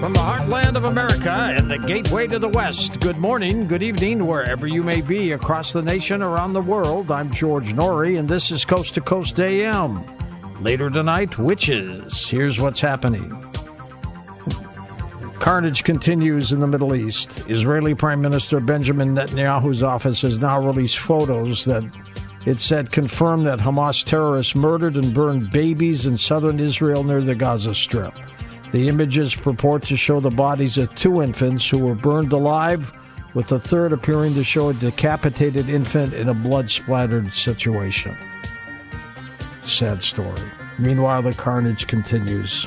From the heartland of America and the gateway to the West, good morning, good evening, wherever you may be across the nation, around the world. I'm George Noory, and this is Coast to Coast AM. Later tonight, witches. Here's what's happening. Carnage continues in the Middle East. Israeli Prime Minister Benjamin Netanyahu's office has now released photos that it said confirmed that Hamas terrorists murdered and burned babies in southern Israel near the Gaza Strip. The images purport to show the bodies of two infants who were burned alive, with the third appearing to show a decapitated infant in a blood splattered situation. Sad story. Meanwhile, the carnage continues.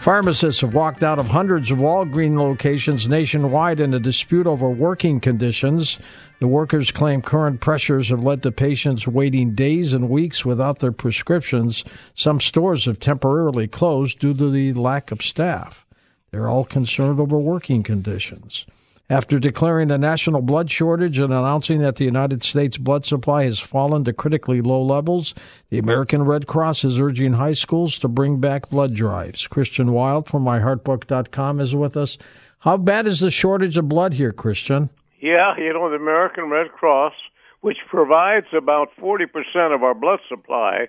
Pharmacists have walked out of hundreds of Walgreen locations nationwide in a dispute over working conditions. The workers claim current pressures have led to patients waiting days and weeks without their prescriptions. Some stores have temporarily closed due to the lack of staff. They're all concerned over working conditions. After declaring a national blood shortage and announcing that the United States blood supply has fallen to critically low levels, the American Red Cross is urging high schools to bring back blood drives. Christian Wilde from myheartbook.com is with us. How bad is the shortage of blood here, Christian? Yeah, you know, the American Red Cross, which provides about 40% of our blood supply,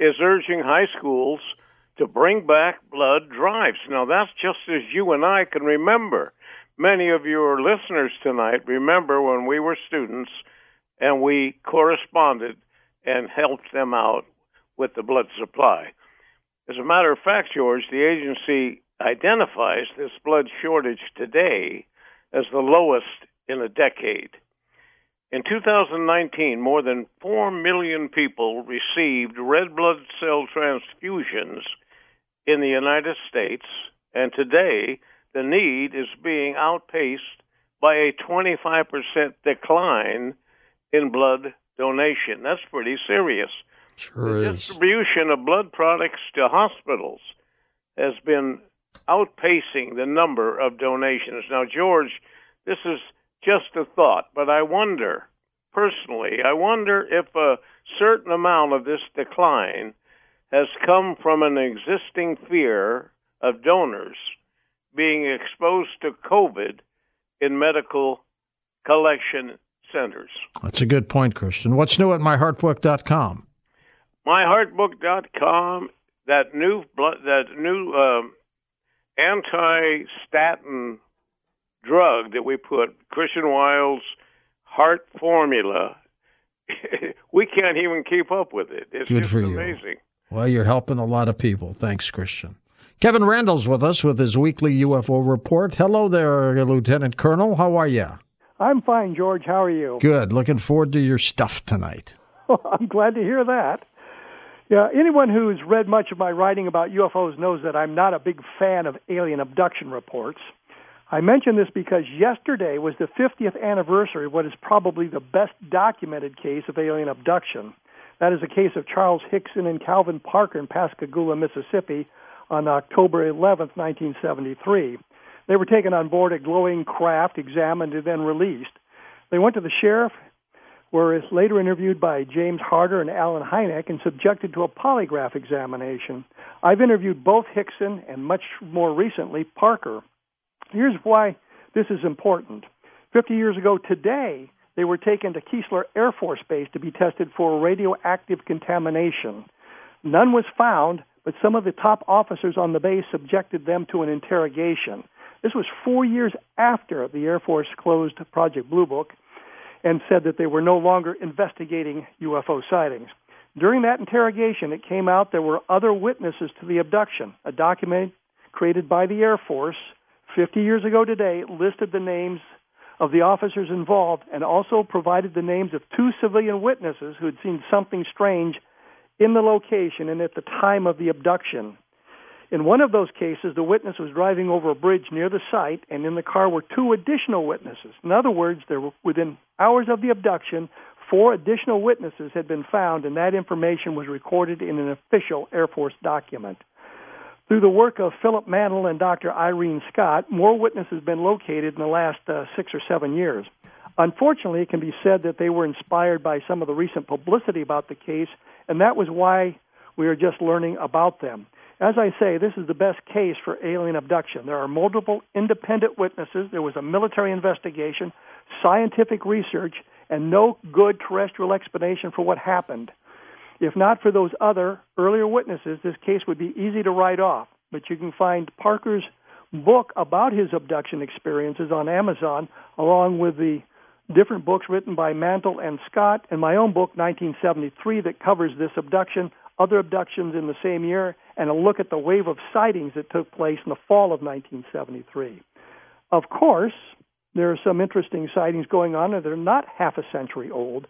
is urging high schools to bring back blood drives. Now, that's just as you and I can remember many of your listeners tonight remember when we were students and we corresponded and helped them out with the blood supply. As a matter of fact, George, the agency identifies this blood shortage today as the lowest in a decade. In 2019, more than 4 million people received red blood cell transfusions in the United States, and today the need is being outpaced by a 25% decline in blood donation. That's pretty serious. Sure the is. distribution of blood products to hospitals has been outpacing the number of donations. Now, George, this is just a thought, but I wonder, personally, I wonder if a certain amount of this decline has come from an existing fear of donors being exposed to COVID in medical collection centers. That's a good point, Christian. What's new at myheartbook.com? Myheartbook.com, that new blood, that new um, anti-statin drug that we put, Christian Wilde's Heart Formula, we can't even keep up with it. It's Good just for you. amazing. Well, you're helping a lot of people. Thanks, Christian. Kevin Randle's with us with his weekly UFO report. Hello there, Lieutenant Colonel. How are you? I'm fine, George. How are you? Good. Looking forward to your stuff tonight. I'm glad to hear that. Yeah, anyone who's read much of my writing about UFOs knows that I'm not a big fan of alien abduction reports. I mention this because yesterday was the 50th anniversary of what is probably the best documented case of alien abduction. That is the case of Charles Hickson and Calvin Parker in Pascagoula, Mississippi on October 11, 1973. They were taken on board a glowing craft, examined, and then released. They went to the sheriff, were later interviewed by James Harder and Allen Hynek and subjected to a polygraph examination. I've interviewed both Hickson and much more recently Parker. Here's why this is important. 50 years ago today, they were taken to Keesler Air Force Base to be tested for radioactive contamination. None was found, but some of the top officers on the base subjected them to an interrogation. This was four years after the Air Force closed Project Blue Book and said that they were no longer investigating UFO sightings. During that interrogation, it came out there were other witnesses to the abduction. A document created by the Air Force 50 years ago today listed the names of the officers involved and also provided the names of two civilian witnesses who had seen something strange in the location and at the time of the abduction. In one of those cases, the witness was driving over a bridge near the site, and in the car were two additional witnesses. In other words, there were, within hours of the abduction, four additional witnesses had been found, and that information was recorded in an official Air Force document. Through the work of Philip Mantle and Dr. Irena Scott, more witnesses have been located in the last uh, six or seven years. Unfortunately, it can be said that they were inspired by some of the recent publicity about the case, and that was why we are just learning about them. As I say, this is the best case for alien abduction. There are multiple independent witnesses, there was a military investigation, scientific research, and no good terrestrial explanation for what happened. If not for those other earlier witnesses, this case would be easy to write off. But you can find Parker's book about his abduction experiences on Amazon, along with the different books written by Mantle and Scott, and my own book, 1973, that covers this abduction, other abductions in the same year, and a look at the wave of sightings that took place in the fall of 1973. Of course, there are some interesting sightings going on, and they're not half a century old.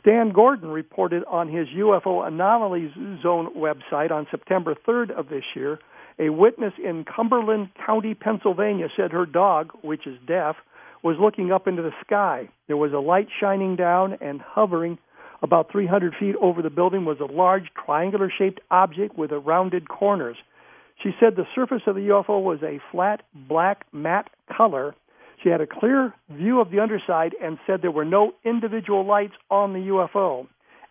Stan Gordon reported on his UFO Anomalies Zone website on September 3rd of this year a witness in Cumberland County, Pennsylvania, said her dog, which is deaf, was looking up into the sky. There was a light shining down and hovering about 300 feet over the building was a large triangular shaped object with rounded corners. She said the surface of the UFO was a flat black matte color. She had a clear view of the underside and said there were no individual lights on the UFO.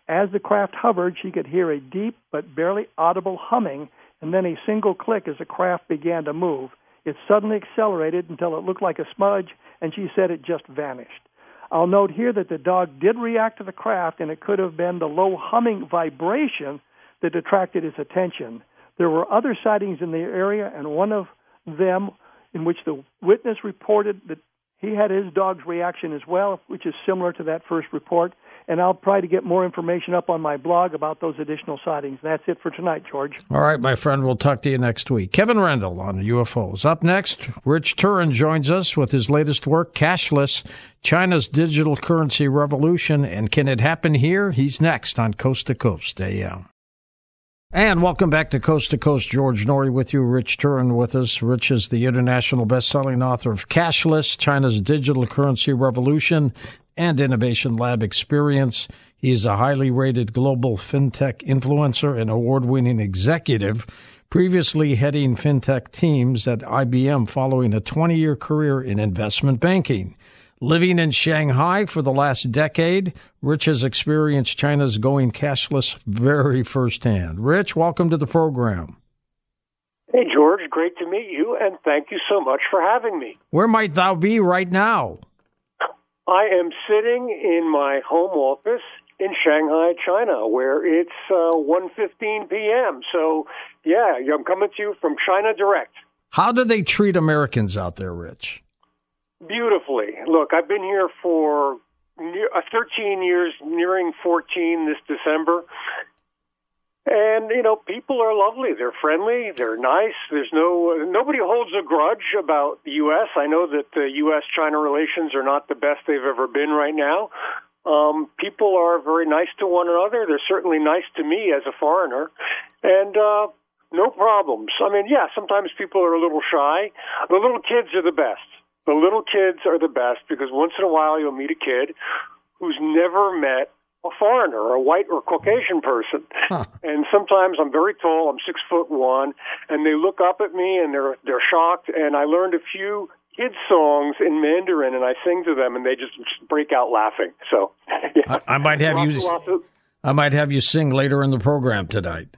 As the craft hovered, she could hear a deep but barely audible humming and then a single click as the craft began to move. It suddenly accelerated until it looked like a smudge, and she said it just vanished. I'll note here that the dog did react to the craft, and it could have been the low humming vibration that attracted its attention. There were other sightings in the area, and one of them in which the witness reported that he had his dog's reaction as well, which is similar to that first report and I'll try to get more information up on my blog about those additional sightings. That's it for tonight, George. All right, my friend. We'll talk to you next week. Kevin Randle on UFOs. Up next, Rich Turrin joins us with his latest work, Cashless China's Digital Currency Revolution. And can it happen here? He's next on Coast to Coast AM. And welcome back to Coast to Coast. George Noory with you, Rich Turrin with us. Rich is the international best-selling author of Cashless, China's Digital Currency Revolution, and Innovation Lab experience. He is a highly rated global fintech influencer and award winning executive, previously heading fintech teams at IBM following a 20 year career in investment banking. Living in Shanghai for the last decade, Rich has experienced China's going cashless very firsthand. Rich, welcome to the program. Hey, George, great to meet you, and thank you so much for having me. Where might thou be right now? I am sitting in my home office in Shanghai, China, where it's uh, 1.15 p.m. So, yeah, I'm coming to you from China Direct. How do they treat Americans out there, Rich? Beautifully. Look, I've been here for near, uh, 13 years, nearing 14 this December, and you know, people are lovely. They're friendly. They're nice. There's no nobody holds a grudge about the U.S. I know that the U.S.-China relations are not the best they've ever been right now. Um, people are very nice to one another. They're certainly nice to me as a foreigner, and uh, no problems. I mean, yeah, sometimes people are a little shy. The little kids are the best. The little kids are the best because once in a while you'll meet a kid who's never met a foreigner, or a white or Caucasian person. Huh. And sometimes I'm very tall, I'm six foot one, and they look up at me and they're they're shocked. And I learned a few kids songs in Mandarin, and I sing to them, and they just break out laughing. So yeah. I, I, might have lots you. Of, I might have you sing later in the program tonight.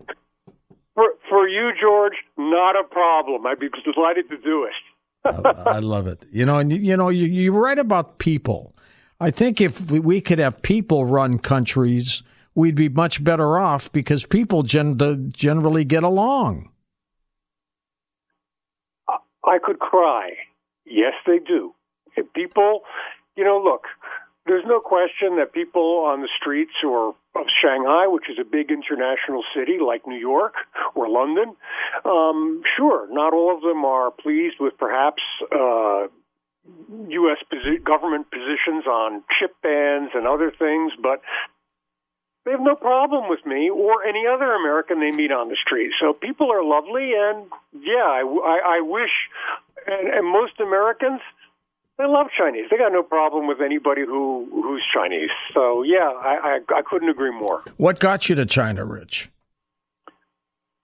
For for you, George, not a problem. I'd be delighted to do it. I, I love it. You know, and you know, you, you write about people I think if we could have people run countries, we'd be much better off because people gen- generally get along. I could cry. Yes, they do. People, you know, look, there's no question that people on the streets or of Shanghai, which is a big international city like New York or London, um, sure, not all of them are pleased with perhaps uh, U.S. posi- government positions on chip bans and other things, but they have no problem with me or any other American they meet on the street. So people are lovely, and yeah, I, I, I wish, and, and most Americans, they love Chinese. They got no problem with anybody who who's Chinese. So yeah, I, I, I couldn't agree more. What got you to China, Rich?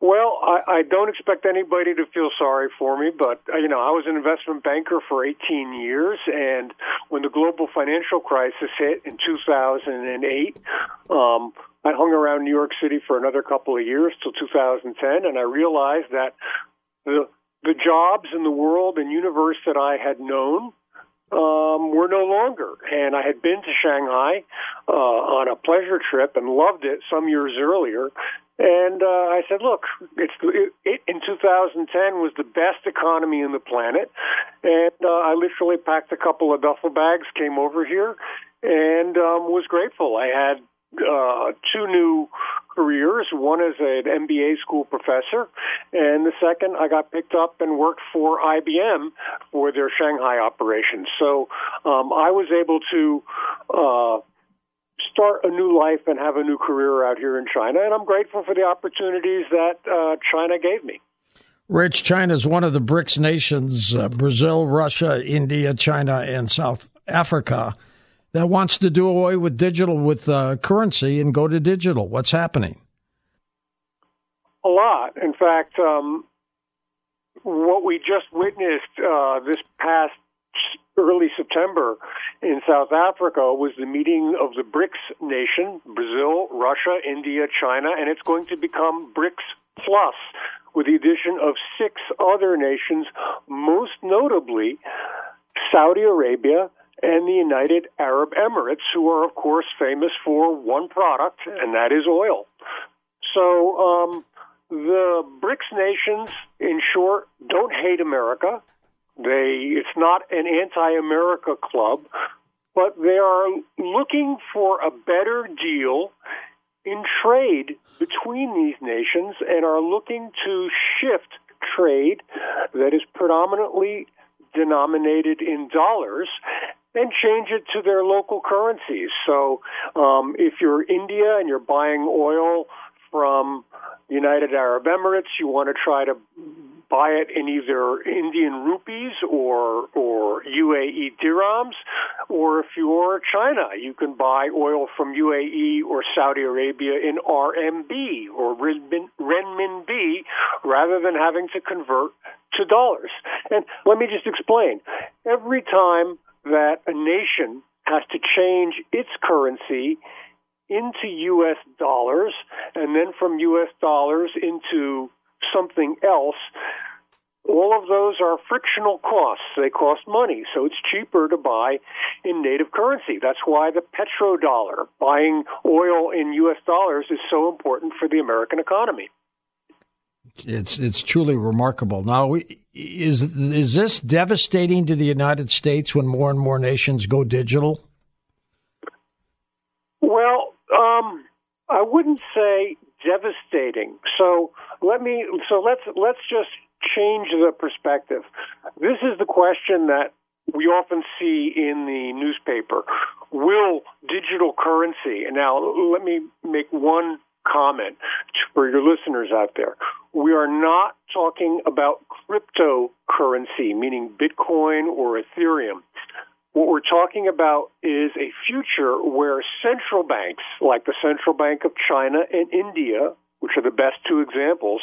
Well, I, I don't expect anybody to feel sorry for me, but uh, you know, I was an investment banker for 18 years, and when the global financial crisis hit in 2008, um, I hung around New York City for another couple of years till 2010, and I realized that the the jobs in the world and universe that I had known um, were no longer. And I had been to Shanghai uh, on a pleasure trip and loved it some years earlier. And uh, I said, look, it's it, it, in 2010 was the best economy in the planet, and uh, I literally packed a couple of duffel bags, came over here, and um, was grateful. I had uh, two new careers. One as an MBA school professor, and the second, I got picked up and worked for IBM for their Shanghai operations. So um, I was able to. Uh, start a new life and have a new career out here in China, and I'm grateful for the opportunities that uh, China gave me. Rich, China is one of the BRICS nations uh, Brazil, Russia, India, China, and South Africa that wants to do away with digital, with uh, currency and go to digital. What's happening? A lot. In fact, um, what we just witnessed uh, this past early September in South Africa was the meeting of the BRICS nation Brazil, Russia, India, China, and it's going to become BRICS Plus with the addition of six other nations, most notably Saudi Arabia, and the United Arab Emirates, who are, of course, famous for one product, and that is oil. So um, the BRICS nations, in short, don't hate America. They it's not an anti-America club, but they are looking for a better deal in trade between these nations and are looking to shift trade that is predominantly denominated in dollars and change it to their local currencies. So um, if you're India and you're buying oil from United Arab Emirates, you want to try to buy it in either Indian rupees or or UAE dirhams, or if you're China, you can buy oil from UAE or Saudi Arabia in RMB or renminbi, rather than having to convert to dollars. And let me just explain: every time that a nation has to change its currency into U.S. dollars and then from U.S. dollars into something else, all of those are frictional costs. They cost money, so it's cheaper to buy in native currency. That's why the petrodollar, buying oil in U.S. dollars, is so important for the American economy. It's it's truly remarkable. Now, is is this devastating to the United States when more and more nations go digital? Well, um, I wouldn't say devastating. So let me. So let's let's just change the perspective. This is the question that we often see in the newspaper. Will digital currency? And now let me make one comment for your listeners out there. We are not talking about cryptocurrency, meaning Bitcoin or Ethereum. What we're talking about is a future where central banks, like the Central Bank of China and India, which are the best two examples,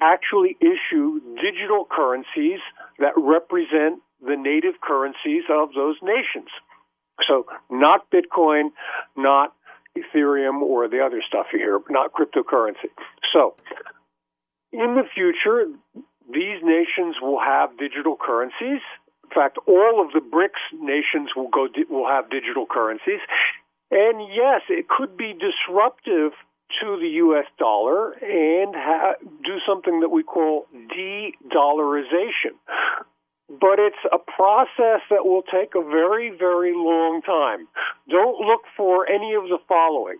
actually issue digital currencies that represent the native currencies of those nations. So, not Bitcoin, not Ethereum or the other stuff you hear, not cryptocurrency. So, in the future, these nations will have digital currencies. In fact, all of the BRICS nations will go will have digital currencies. And yes, it could be disruptive to the U.S. dollar and ha- do something that we call de-dollarization. But it's a process that will take a very, very long time. Don't look for any of the following.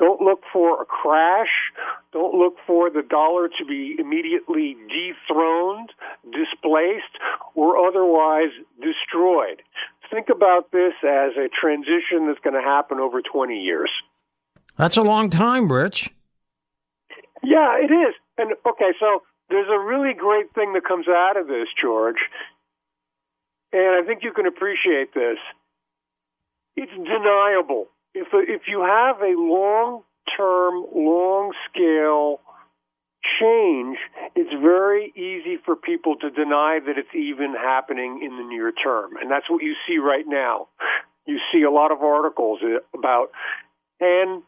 Don't look for a crash. Don't look for the dollar to be immediately dethroned, displaced, or otherwise destroyed. Think about this as a transition that's going to happen over 20 years. That's a long time, Rich. Yeah, it is. And okay, so there's a really great thing that comes out of this, George. And I think you can appreciate this. It's deniable. If if you have a long-term, long-scale change, it's very easy for people to deny that it's even happening in the near term. And that's what you see right now. You see a lot of articles about can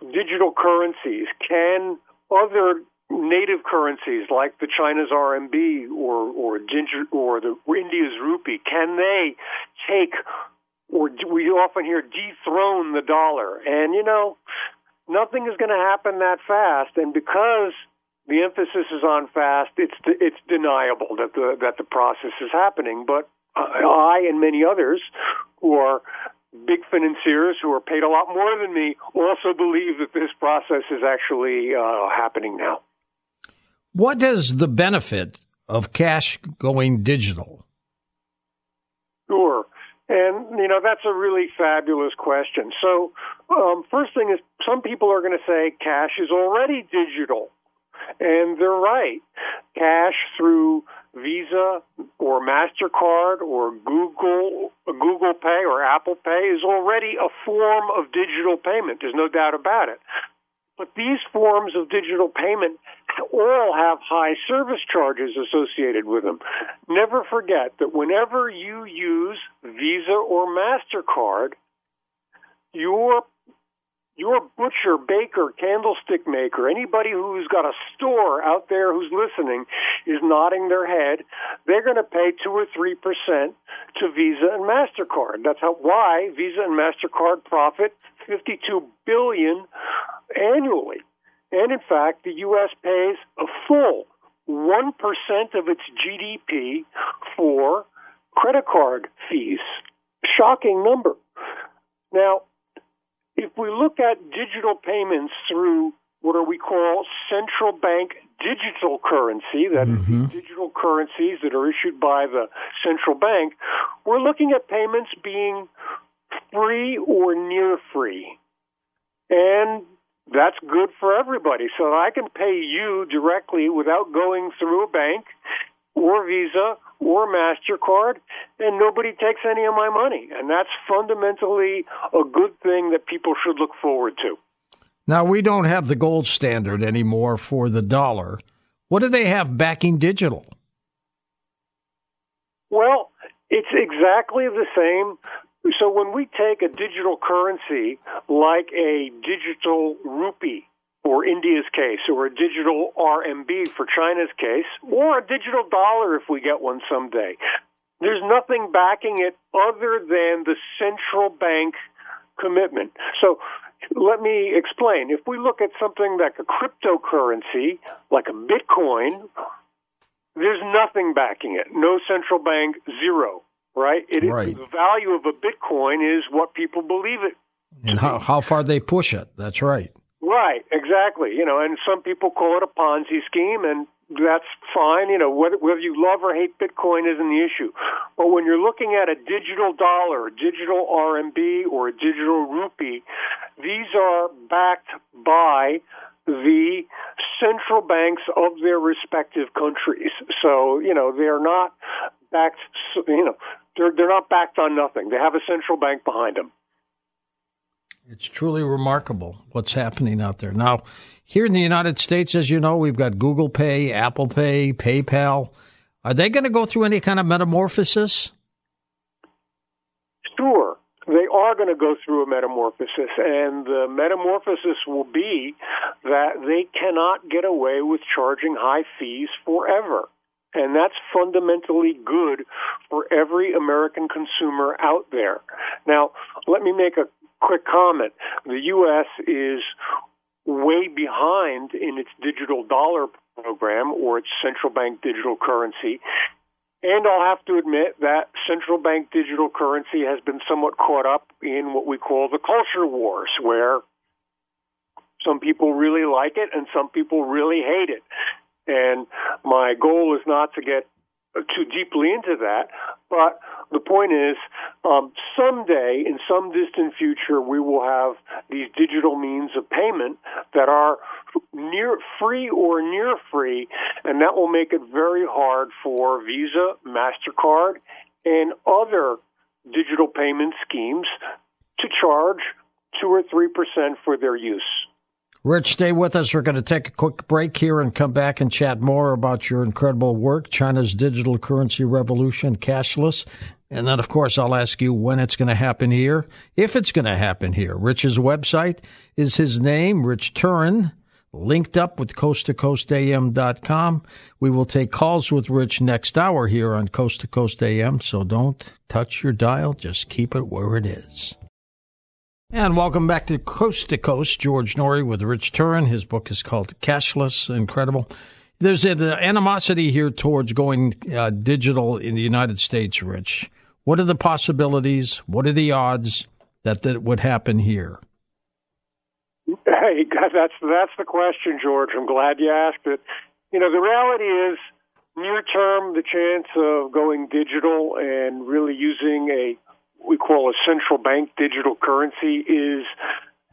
digital currencies, can other native currencies like the China's RMB or or ginger or the India's rupee, can they take or we often hear dethrone the dollar? And you know, nothing is going to happen that fast. And because the emphasis is on fast, it's it's deniable that the that the process is happening. But I and many others who are big financiers who are paid a lot more than me also believe that this process is actually uh, happening now. What is the benefit of cash going digital? Sure. And, you know, that's a really fabulous question. So, um, first thing is, some people are going to say cash is already digital. And they're right. Cash through Visa or MasterCard or Google, Google Pay or Apple Pay is already a form of digital payment. There's no doubt about it. But these forms of digital payment all have high service charges associated with them. Never forget that whenever you use Visa or MasterCard, your your butcher, baker, candlestick maker, anybody who's got a store out there who's listening is nodding their head. They're going to pay two or three percent to Visa and Mastercard. That's how why Visa and Mastercard profit 52 billion annually. And in fact, the U.S. pays a full 1% of its GDP for credit card fees. Shocking number. Now, if we look at digital payments through what are we call central bank digital currency, that mm-hmm. is digital currencies that are issued by the central bank, we're looking at payments being free or near free. And that's good for everybody. So I can pay you directly without going through a bank or Visa or MasterCard, and nobody takes any of my money. And that's fundamentally a good thing that people should look forward to. Now, we don't have the gold standard anymore for the dollar. What do they have backing digital? Well, it's exactly the same so when we take a digital currency like a digital rupee for India's case, or a digital RMB for China's case, or a digital dollar if we get one someday, there's nothing backing it other than the central bank commitment. So let me explain. If we look at something like a cryptocurrency, like a Bitcoin, there's nothing backing it. No central bank, zero right? It right. Is, the value of a Bitcoin is what people believe it. And how, how far they push it. That's right. Right, exactly. You know, and some people call it a Ponzi scheme, and that's fine. You know, whether, whether you love or hate Bitcoin isn't the issue. But when you're looking at a digital dollar, a digital RMB, or a digital rupee, these are backed by the central banks of their respective countries. So, you know, they're not backed, you know, they're they're not backed on nothing. They have a central bank behind them. It's truly remarkable what's happening out there. Now, here in the United States, as you know, we've got Google Pay, Apple Pay, PayPal. Are they going to go through any kind of metamorphosis? Sure. They are going to go through a metamorphosis, and the metamorphosis will be that they cannot get away with charging high fees forever. And that's fundamentally good for every American consumer out there. Now, let me make a quick comment. The U.S. is way behind in its digital dollar program or its central bank digital currency. And I'll have to admit that central bank digital currency has been somewhat caught up in what we call the culture wars, where some people really like it and some people really hate it. And my goal is not to get too deeply into that, but the point is, um, someday, in some distant future, we will have these digital means of payment that are near free or near free, and that will make it very hard for Visa, Mastercard, and other digital payment schemes to charge two or three percent for their use. Rich, stay with us. We're going to take a quick break here and come back and chat more about your incredible work, China's digital currency revolution, cashless. And then, of course, I'll ask you when it's going to happen here, if it's going to happen here. Rich's website is his name, Rich Turrin, linked up with coasttocoastam.com. We will take calls with Rich next hour here on Coast to Coast AM, so don't touch your dial. Just keep it where it is. And welcome back to Coast to Coast. George Noory with Rich Turrin. His book is called Cashless. Incredible. There's an animosity here towards going uh, digital in the United States, Rich. What are the possibilities? What are the odds that that would happen here? Hey, that's that's the question, George. I'm glad you asked it. You know, the reality is, near term, the chance of going digital and really using a we call a central bank digital currency is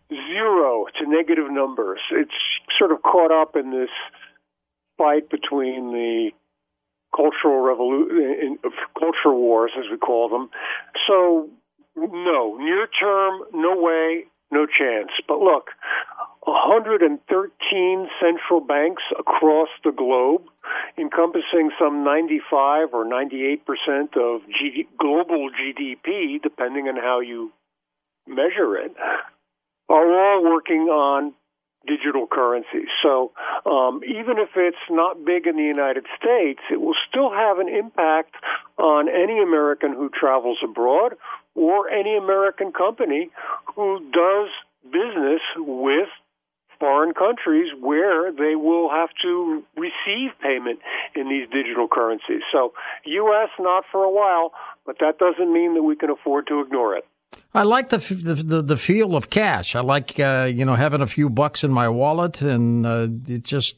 zero to negative numbers. It's sort of caught up in this fight between the cultural revolution, culture wars, as we call them. So, no, near term, no way, no chance. But look, 113 central banks across the globe, encompassing some 95 or 98 percent of G- global GDP, depending on how you measure it, are all working on digital currency. So um, even if it's not big in the United States, it will still have an impact on any American who travels abroad or any American company who does business with foreign countries where they will have to receive payment in these digital currencies. So, U.S. not for a while, but that doesn't mean that we can afford to ignore it. I like the the the feel of cash. I like uh, you know having a few bucks in my wallet, and uh, it just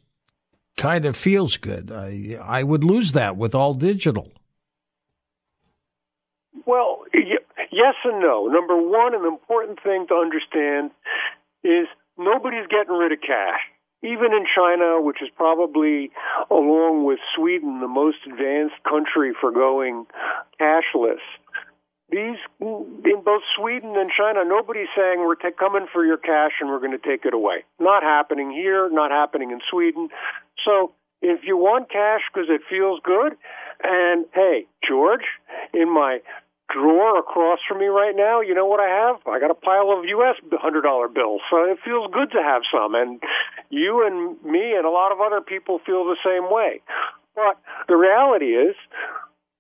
kind of feels good. I I would lose that with all digital. Well, y- yes and no. Number one, an important thing to understand is nobody's getting rid of cash. Even in China, which is probably, along with Sweden, the most advanced country for going cashless, these in both Sweden and China, nobody's saying we're t- coming for your cash and we're going to take it away. Not happening here, not happening in Sweden. So if you want cash because it feels good, and hey, George, in my drawer across from me right now, you know what I have? I got a pile of U.S. hundred dollar bills, so it feels good to have some. And you and me and a lot of other people feel the same way. But the reality is,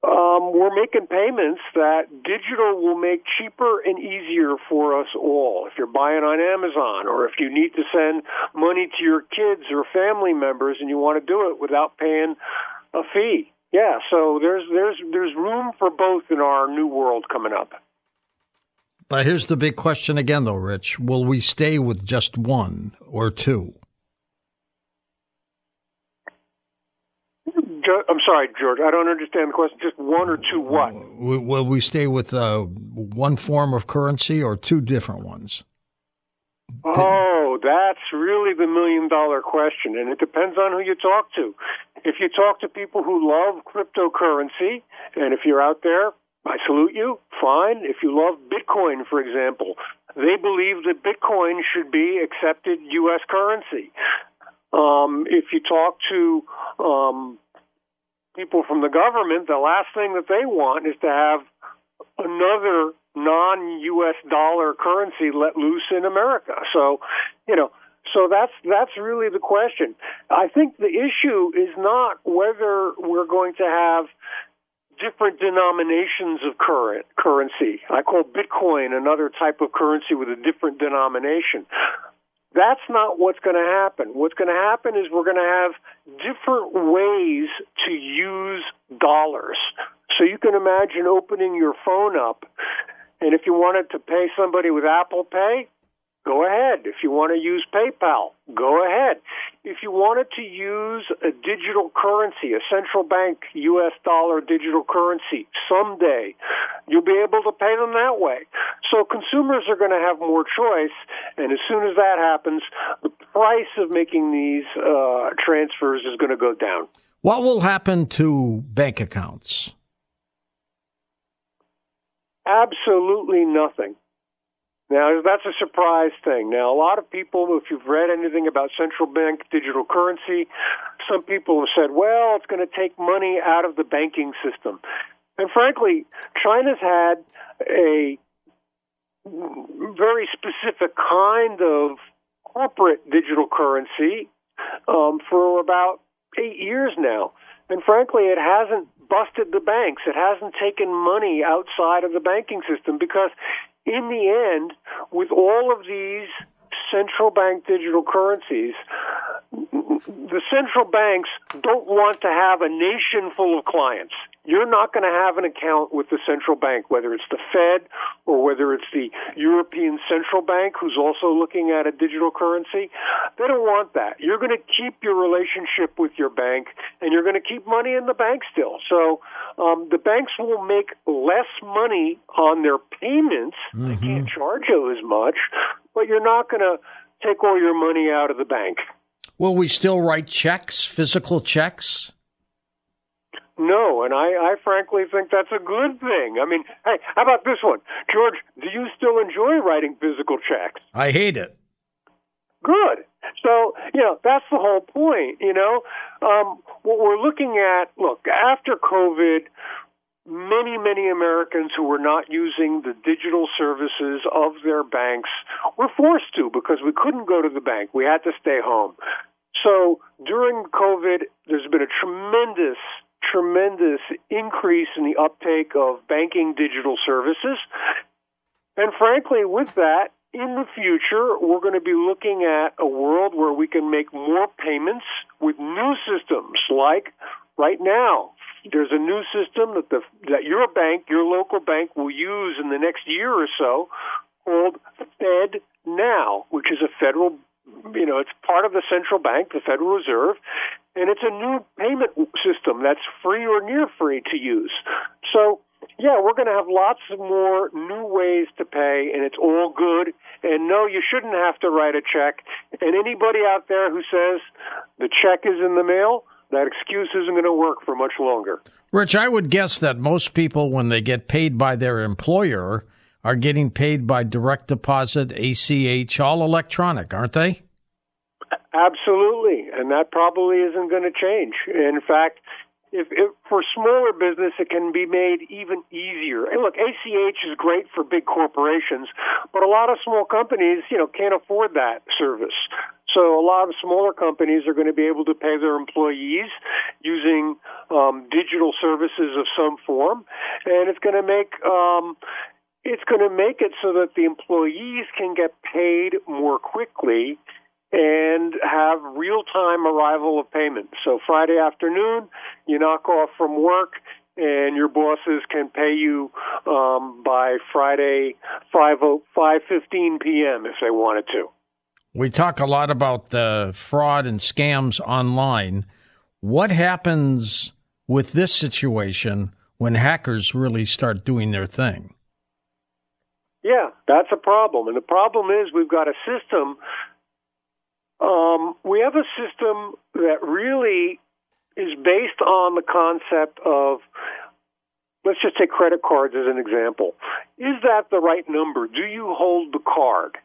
um, we're making payments that digital will make cheaper and easier for us all. If you're buying on Amazon or if you need to send money to your kids or family members and you want to do it without paying a fee. Yeah, so there's there's there's room for both in our new world coming up. But here's the big question again though, Rich. Will we stay with just one or two? I'm sorry, George. I don't understand the question. Just one or two what? Will we stay with uh, one form of currency or two different ones? Oh, that's really the million dollar question, and it depends on who you talk to. If you talk to people who love cryptocurrency, and if you're out there, I salute you. Fine. If you love Bitcoin, for example, they believe that Bitcoin should be accepted U.S. currency. Um, if you talk to um, people from the government, the last thing that they want is to have another non-U.S. dollar currency let loose in America. So, you know, so that's that's really the question. I think the issue is not whether we're going to have different denominations of current currency. I call Bitcoin another type of currency with a different denomination. That's not what's going to happen. What's going to happen is we're going to have different ways to use dollars. So you can imagine opening your phone up, and if you wanted to pay somebody with Apple Pay, Go ahead. If you want to use PayPal, go ahead. If you wanted to use a digital currency, a central bank US dollar digital currency someday, you'll be able to pay them that way. So consumers are going to have more choice, and as soon as that happens, the price of making these uh, transfers is going to go down. What will happen to bank accounts? Absolutely nothing. Now, that's a surprise thing. Now, a lot of people, if you've read anything about central bank digital currency, some people have said, well, it's going to take money out of the banking system. And frankly, China's had a very specific kind of corporate digital currency um, for about eight years now. And frankly, it hasn't busted the banks. It hasn't taken money outside of the banking system because, in the end, with all of these central bank digital currencies, the central banks don't want to have a nation full of clients. You're not going to have an account with the central bank, whether it's the Fed or whether it's the European Central Bank, who's also looking at a digital currency. They don't want that. You're going to keep your relationship with your bank, and you're going to keep money in the bank still. So um, the banks will make less money on their payments. Mm-hmm. They can't charge you as much, but you're not going to take all your money out of the bank. Will we still write checks, physical checks? No, and I, I frankly think that's a good thing. I mean, hey, how about this one? George, do you still enjoy writing physical checks? I hate it. Good. So, you know, that's the whole point, you know. Um, what we're looking at, look, after COVID, many, many Americans who were not using the digital services of their banks were forced to because we couldn't go to the bank. We had to stay home. So during COVID, there's been a tremendous tremendous increase in the uptake of banking digital services. And frankly, with that, in the future, we're going to be looking at a world where we can make more payments with new systems like right now. There's a new system that the that your bank, your local bank will use in the next year or so called Fed Now, which is a federal you know, it's part of the central bank, the Federal Reserve, and it's a new payment system that's free or near free to use. So, yeah, we're going to have lots more new ways to pay, and it's all good. And no, you shouldn't have to write a check. And anybody out there who says the check is in the mail, that excuse isn't going to work for much longer. Rich, I would guess that most people, when they get paid by their employer, are getting paid by direct deposit, ACH, all electronic, aren't they? Absolutely, and that probably isn't going to change. In fact, if, if, for smaller business it can be made even easier. And look, ACH is great for big corporations, but a lot of small companies, you know, can't afford that service. So a lot of smaller companies are going to be able to pay their employees using um, digital services of some form, and it's going to make um, it's going to make it so that the employees can get paid more quickly and have real time arrival of payment. So Friday afternoon, you knock off from work and your bosses can pay you um, by Friday 5 5:15 p.m. if they wanted to. We talk a lot about the fraud and scams online. What happens with this situation when hackers really start doing their thing? Yeah, that's a problem. And the problem is we've got a system. Um, we have a system that really is based on the concept of let's just take credit cards as an example. Is that the right number? Do you hold the card?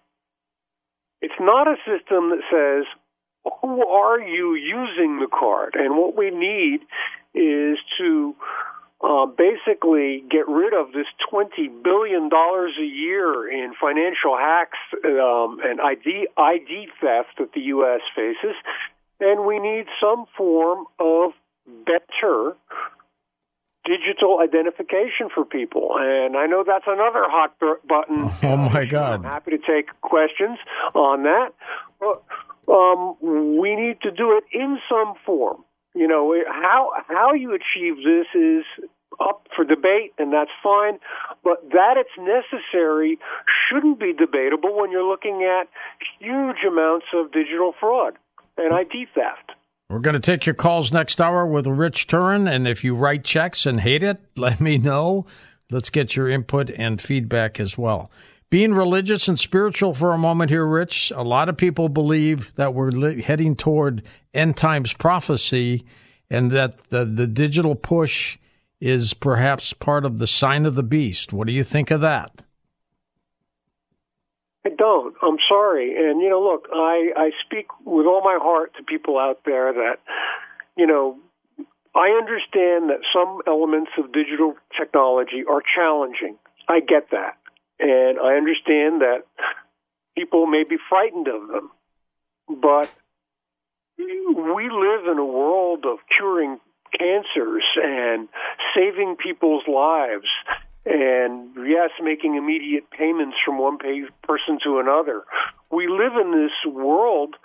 It's not a system that says, who are you using the card? And what we need is to uh, basically get rid of this twenty billion dollars a year in financial hacks um, and ID ID theft that the U.S. faces, and we need some form of better digital identification for people. And I know that's another hot button. Oh my God! I'm happy to take questions on that. But, um, we need to do it in some form. You know how how you achieve this is up for debate, and that's fine. But that it's necessary shouldn't be debatable when you're looking at huge amounts of digital fraud and ID theft. We're going to take your calls next hour with Rich Turrin, and if you write checks and hate it, let me know. Let's get your input and feedback as well being religious and spiritual for a moment here, Rich, a lot of people believe that we're heading toward end times prophecy and that the, the digital push is perhaps part of the sign of the beast. What do you think of that? I don't. I'm sorry. And, you know, look, I, I speak with all my heart to people out there that, you know, I understand that some elements of digital technology are challenging. I get that. And I understand that people may be frightened of them. But we live in a world of curing cancers and saving people's lives and yes, making immediate payments from one pay- person to another. We live in this world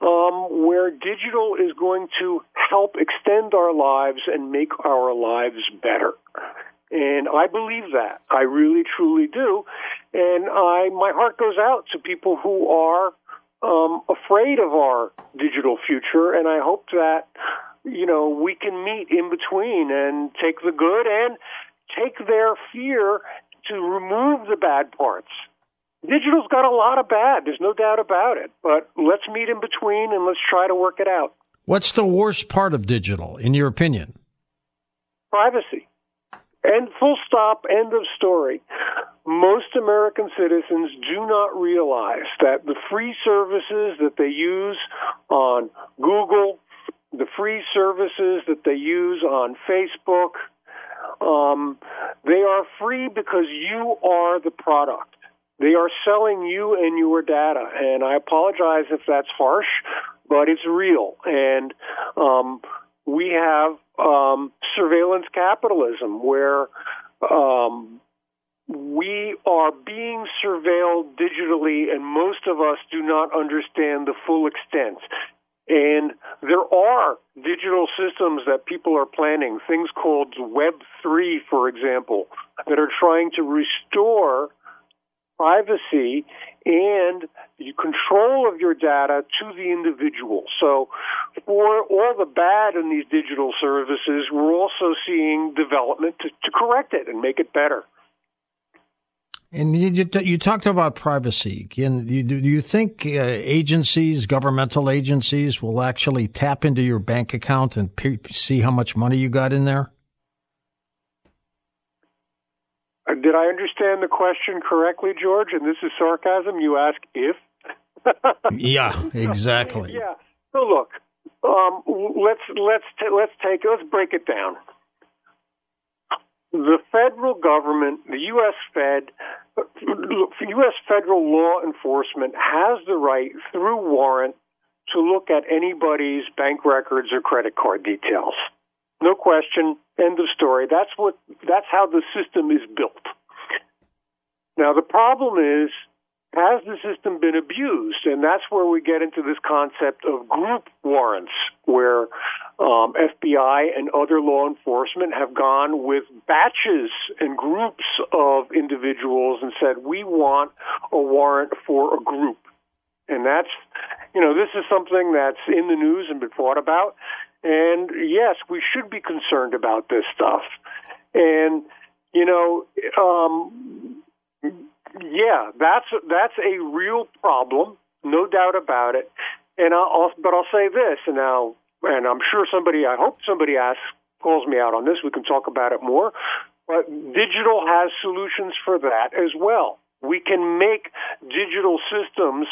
um, where digital is going to help extend our lives and make our lives better. And I believe that. I really, truly do. And I, my heart goes out to people who are um, afraid of our digital future, and I hope that you know we can meet in between and take the good and take their fear to remove the bad parts. Digital's got a lot of bad, there's no doubt about it, but let's meet in between and let's try to work it out. What's the worst part of digital, in your opinion? Privacy. And full stop, end of story. Most American citizens do not realize that the free services that they use on Google, the free services that they use on Facebook, um, they are free because you are the product. They are selling you and your data. And I apologize if that's harsh, but it's real. And um, we have um, surveillance capitalism where um, we are being surveilled digitally, and most of us do not understand the full extent. And there are digital systems that people are planning, things called Web3, for example, that are trying to restore privacy and control of your data to the individual. So, for all the bad in these digital services, we're also seeing development to, to correct it and make it better. And you, you talked about privacy. And you, do you think uh, agencies, governmental agencies, will actually tap into your bank account and see how much money you got in there? Uh, did I understand the question correctly, George? And this is sarcasm. You ask if. yeah, exactly. Yeah. So look, um, let's let's t- let's take let's break it down. The federal government, the U.S. Fed, U.S. federal law enforcement has the right through warrant to look at anybody's bank records or credit card details. No question. End of story. That's what. That's how the system is built. Now the problem is has the system been abused? And that's where we get into this concept of group warrants, where um, FBI and other law enforcement have gone with batches and groups of individuals and said, we want a warrant for a group. And that's, you know, this is something that's in the news and been thought about. And yes, we should be concerned about this stuff. And, you know, um, yeah, that's that's a real problem, no doubt about it. And I'll, but I'll say this, and now, and I'm sure somebody, I hope somebody asks, calls me out on this. We can talk about it more. But digital has solutions for that as well. We can make digital systems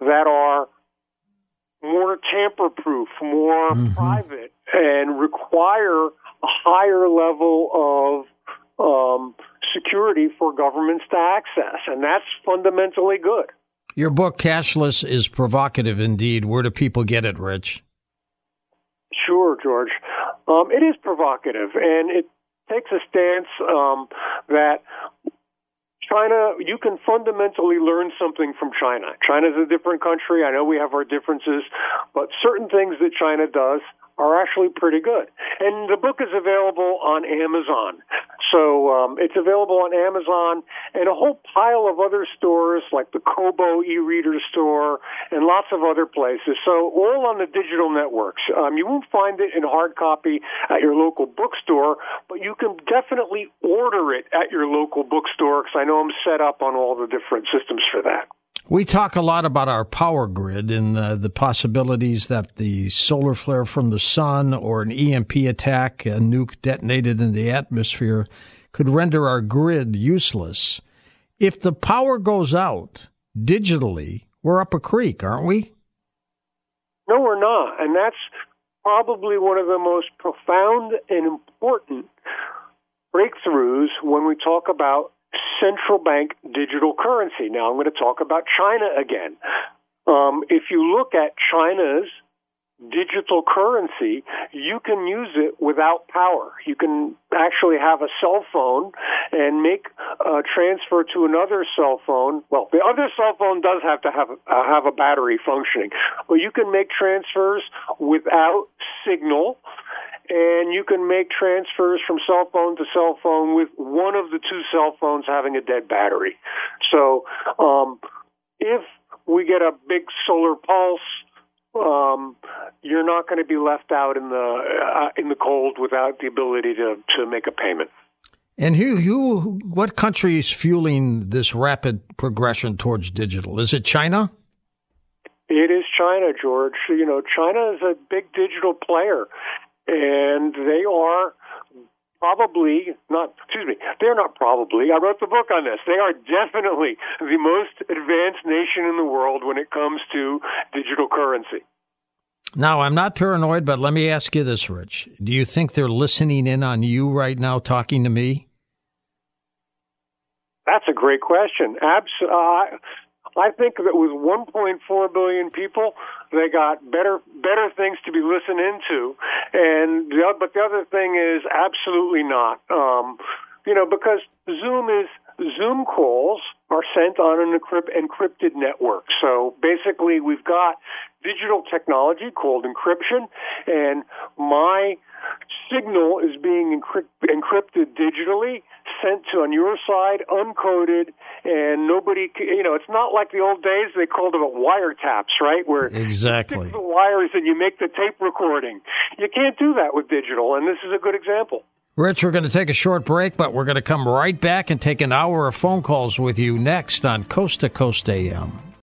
that are more tamper proof, more mm-hmm. private, and require a higher level of um, security for governments to access, and that's fundamentally good. Your book, Cashless, is provocative indeed. Where do people get it, Rich? Sure, George. Um, it is provocative, and it takes a stance um, that China, you can fundamentally learn something from China. China's a different country. I know we have our differences, but certain things that China does are actually pretty good. And the book is available on Amazon. So um, it's available on Amazon and a whole pile of other stores like the Kobo e-reader store and lots of other places. So all on the digital networks. Um, you won't find it in hard copy at your local bookstore, but you can definitely order it at your local bookstore because I know I'm set up on all the different systems for that. We talk a lot about our power grid and the possibilities that the solar flare from the sun or an EMP attack, a nuke detonated in the atmosphere, could render our grid useless. If the power goes out digitally, we're up a creek, aren't we? No, we're not. And that's probably one of the most profound and important breakthroughs when we talk about central bank digital currency. Now, I'm going to talk about China again. Um, if you look at China's digital currency, you can use it without power. You can actually have a cell phone and make a transfer to another cell phone. Well, the other cell phone does have to have uh, have a battery functioning, but you can make transfers without signal. And you can make transfers from cell phone to cell phone with one of the two cell phones having a dead battery. So, um, if we get a big solar pulse um, you're not going to be left out in the uh, in the cold without the ability to to make a payment. And who, who, what country is fueling this rapid progression towards digital? Is it China? It is China, George. You know, China is a big digital player, and they are probably not excuse me they're not probably i wrote the book on this they are definitely the most advanced nation in the world when it comes to digital currency. Now i'm not paranoid but let me ask you this rich. Do you think they're listening in on you right now talking to me? That's a great question. Abs- uh, I think that with 1.4 billion people, they got better better things to be listened into. and the, but the other thing is absolutely not. Um, you know, because Zoom is Zoom calls are sent on an encrypted network. So basically, we've got digital technology called encryption, and my signal is being encrypt, encrypted digitally, sent to on your side, uncoded, and nobody, you know, it's not like the old days they called them wiretaps, right? Where exactly you the wires and you make the tape recording. You can't do that with digital, and this is a good example. Rich, we're going to take a short break, but we're going to come right back and take an hour of phone calls with you next on Coast to Coast AM.